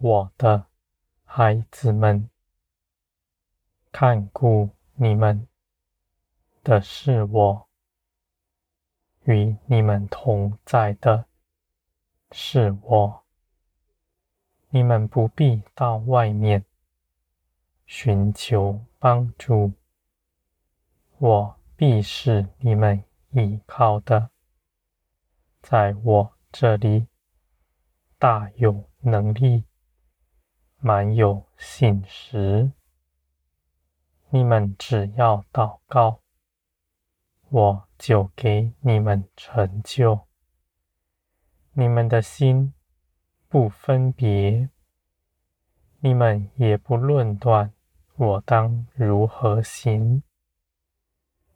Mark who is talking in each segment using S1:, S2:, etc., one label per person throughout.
S1: 我的孩子们，看顾你们的是我，与你们同在的是我。你们不必到外面寻求帮助，我必是你们依靠的，在我这里大有能力，满有信实。你们只要祷告，我就给你们成就。你们的心不分别，你们也不论断我当如何行。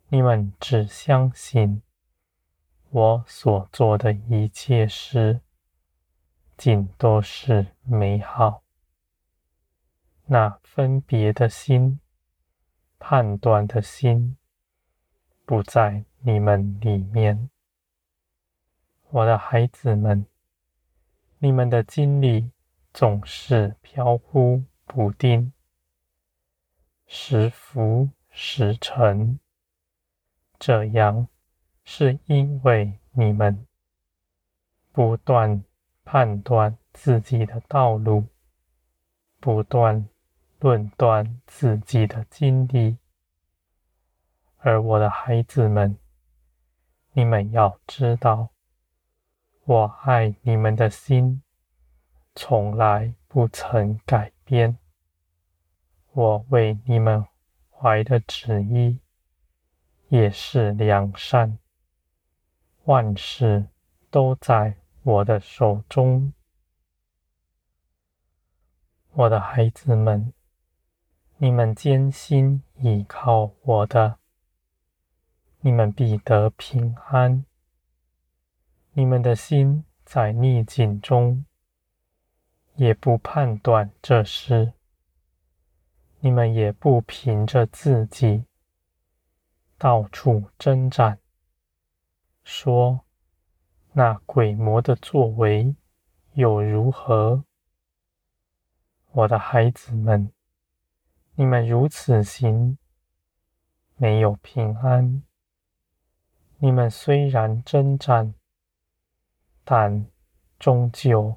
S1: 你们只相信我所做的一切事，尽都是美好。那分别的心，判断的心，不在你们里面，我的孩子们。你们的经历总是飘忽不定，时浮时沉。这样是因为你们不断判断自己的道路，不断论断自己的经历。而我的孩子们，你们要知道。我爱你们的心，从来不曾改变。我为你们怀的旨意，也是良善。万事都在我的手中。我的孩子们，你们艰辛倚靠我的，你们必得平安。你们的心在逆境中，也不判断这事；你们也不凭着自己到处征战，说那鬼魔的作为又如何？我的孩子们，你们如此行，没有平安。你们虽然征战，但终究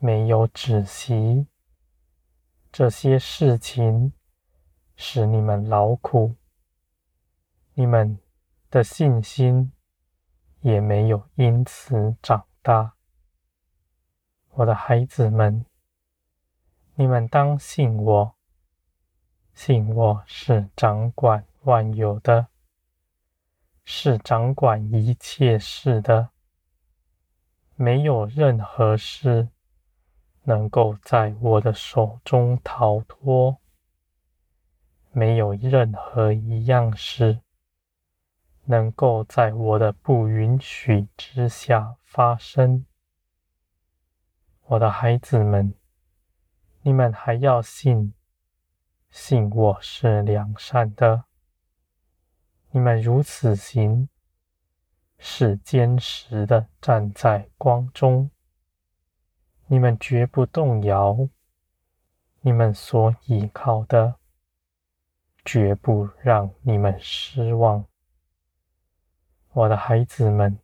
S1: 没有止息。这些事情使你们劳苦，你们的信心也没有因此长大。我的孩子们，你们当信我，信我是掌管万有的，是掌管一切事的。没有任何事能够在我的手中逃脱，没有任何一样事能够在我的不允许之下发生。我的孩子们，你们还要信，信我是良善的。你们如此行。是坚实的站在光中，你们绝不动摇，你们所依靠的，绝不让你们失望。我的孩子们，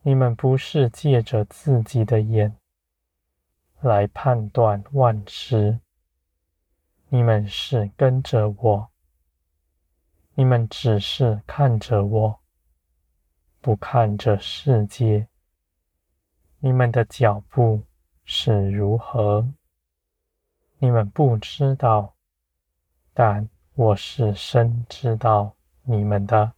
S1: 你们不是借着自己的眼来判断万事，你们是跟着我，你们只是看着我。不看这世界，你们的脚步是如何？你们不知道，但我是深知道你们的。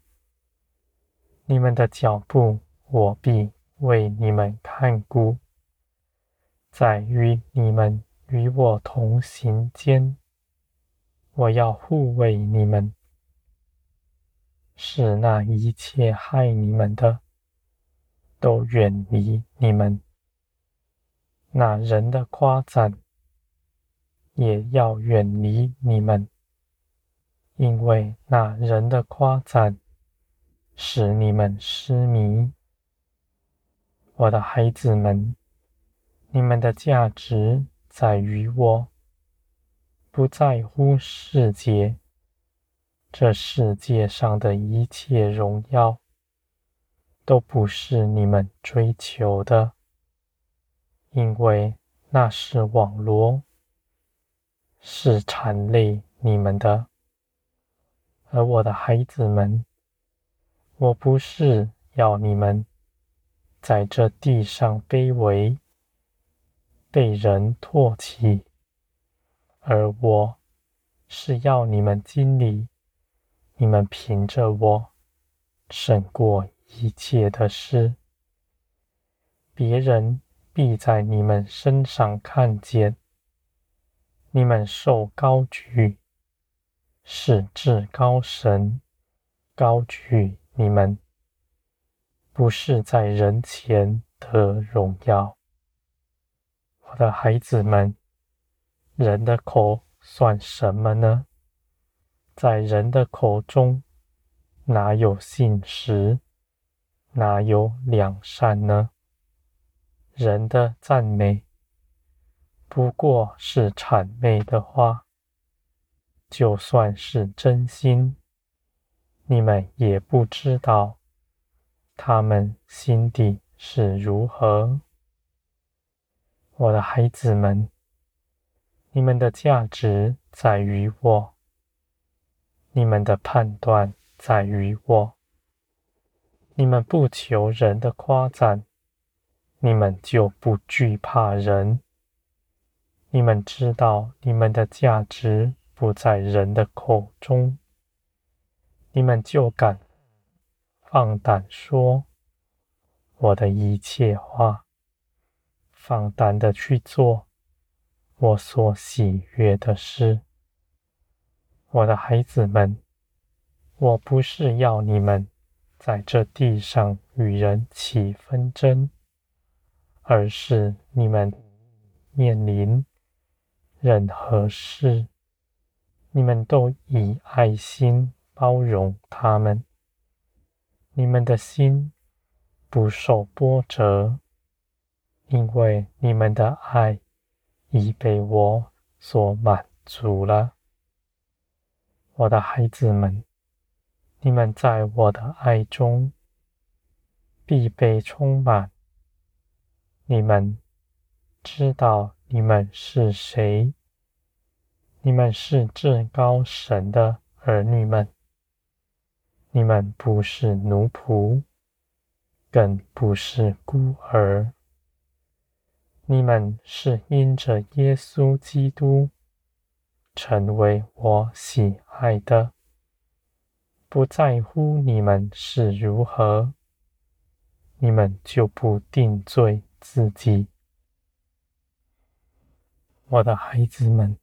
S1: 你们的脚步，我必为你们看顾，在与你们与我同行间，我要护卫你们。使那一切害你们的都远离你们，那人的夸赞也要远离你们，因为那人的夸赞使你们失迷。我的孩子们，你们的价值在于我，不在乎世界。这世界上的一切荣耀，都不是你们追求的，因为那是网罗，是缠累你们的。而我的孩子们，我不是要你们在这地上卑微，被人唾弃，而我是要你们经历。你们凭着我胜过一切的事，别人必在你们身上看见，你们受高举，是至高神高举你们，不是在人前得荣耀。我的孩子们，人的口算什么呢？在人的口中，哪有信实，哪有良善呢？人的赞美不过是谄媚的话，就算是真心，你们也不知道他们心底是如何。我的孩子们，你们的价值在于我。你们的判断在于我，你们不求人的夸赞，你们就不惧怕人。你们知道你们的价值不在人的口中，你们就敢放胆说我的一切话，放胆的去做我所喜悦的事。我的孩子们，我不是要你们在这地上与人起纷争，而是你们面临任何事，你们都以爱心包容他们，你们的心不受波折，因为你们的爱已被我所满足了。我的孩子们，你们在我的爱中必被充满。你们知道你们是谁？你们是至高神的儿女们。你们不是奴仆，更不是孤儿。你们是因着耶稣基督。成为我喜爱的，不在乎你们是如何，你们就不定罪自己。我的孩子们，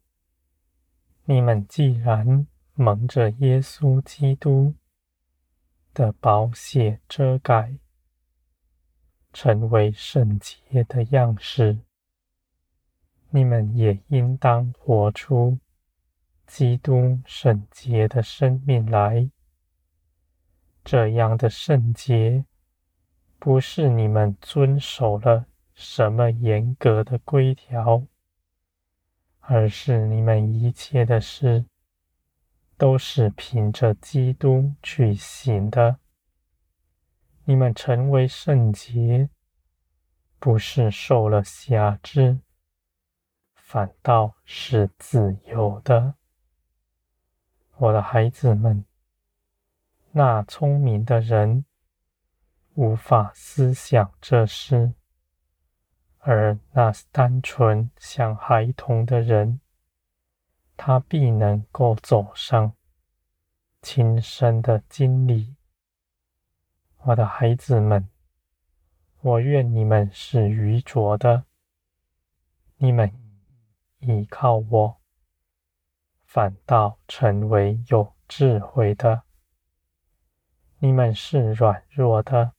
S1: 你们既然蒙着耶稣基督的宝血遮盖，成为圣洁的样式，你们也应当活出。基督圣洁的生命来，这样的圣洁，不是你们遵守了什么严格的规条，而是你们一切的事，都是凭着基督去行的。你们成为圣洁，不是受了辖制，反倒是自由的。我的孩子们，那聪明的人无法思想这事，而那单纯像孩童的人，他必能够走上亲身的经历。我的孩子们，我愿你们是愚拙的，你们依靠我。反倒成为有智慧的。你们是软弱的，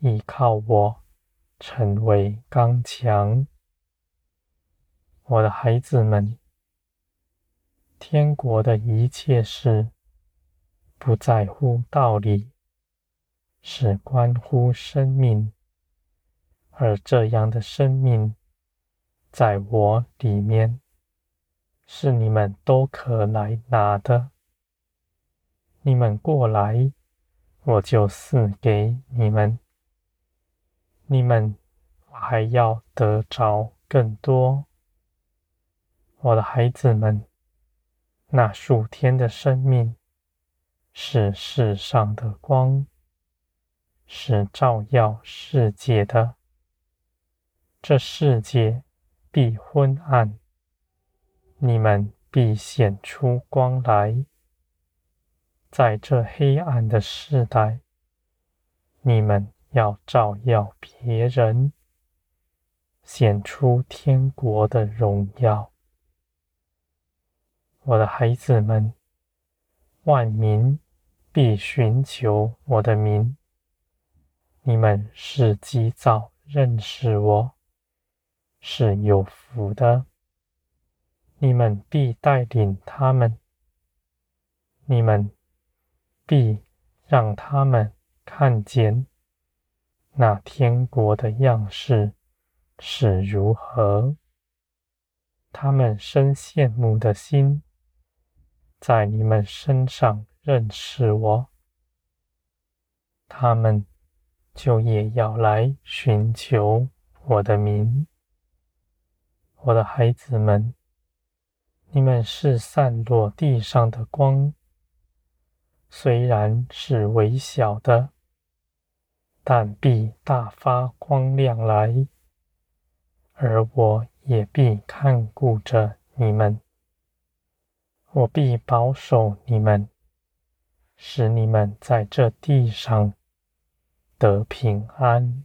S1: 依靠我，成为刚强。我的孩子们，天国的一切事，不在乎道理，是关乎生命，而这样的生命，在我里面，是你们都可来拿的。你们过来，我就赐给你们。你们还要得着更多，我的孩子们。那数天的生命是世上的光，是照耀世界的。这世界必昏暗，你们必显出光来。在这黑暗的世代，你们要照耀别人，显出天国的荣耀。我的孩子们，万民必寻求我的名。你们是及早认识我，是有福的。你们必带领他们，你们必让他们看见那天国的样式是如何。他们生羡慕的心。在你们身上认识我，他们就也要来寻求我的名。我的孩子们，你们是散落地上的光，虽然是微小的，但必大发光亮来，而我也必看顾着你们。我必保守你们，使你们在这地上得平安。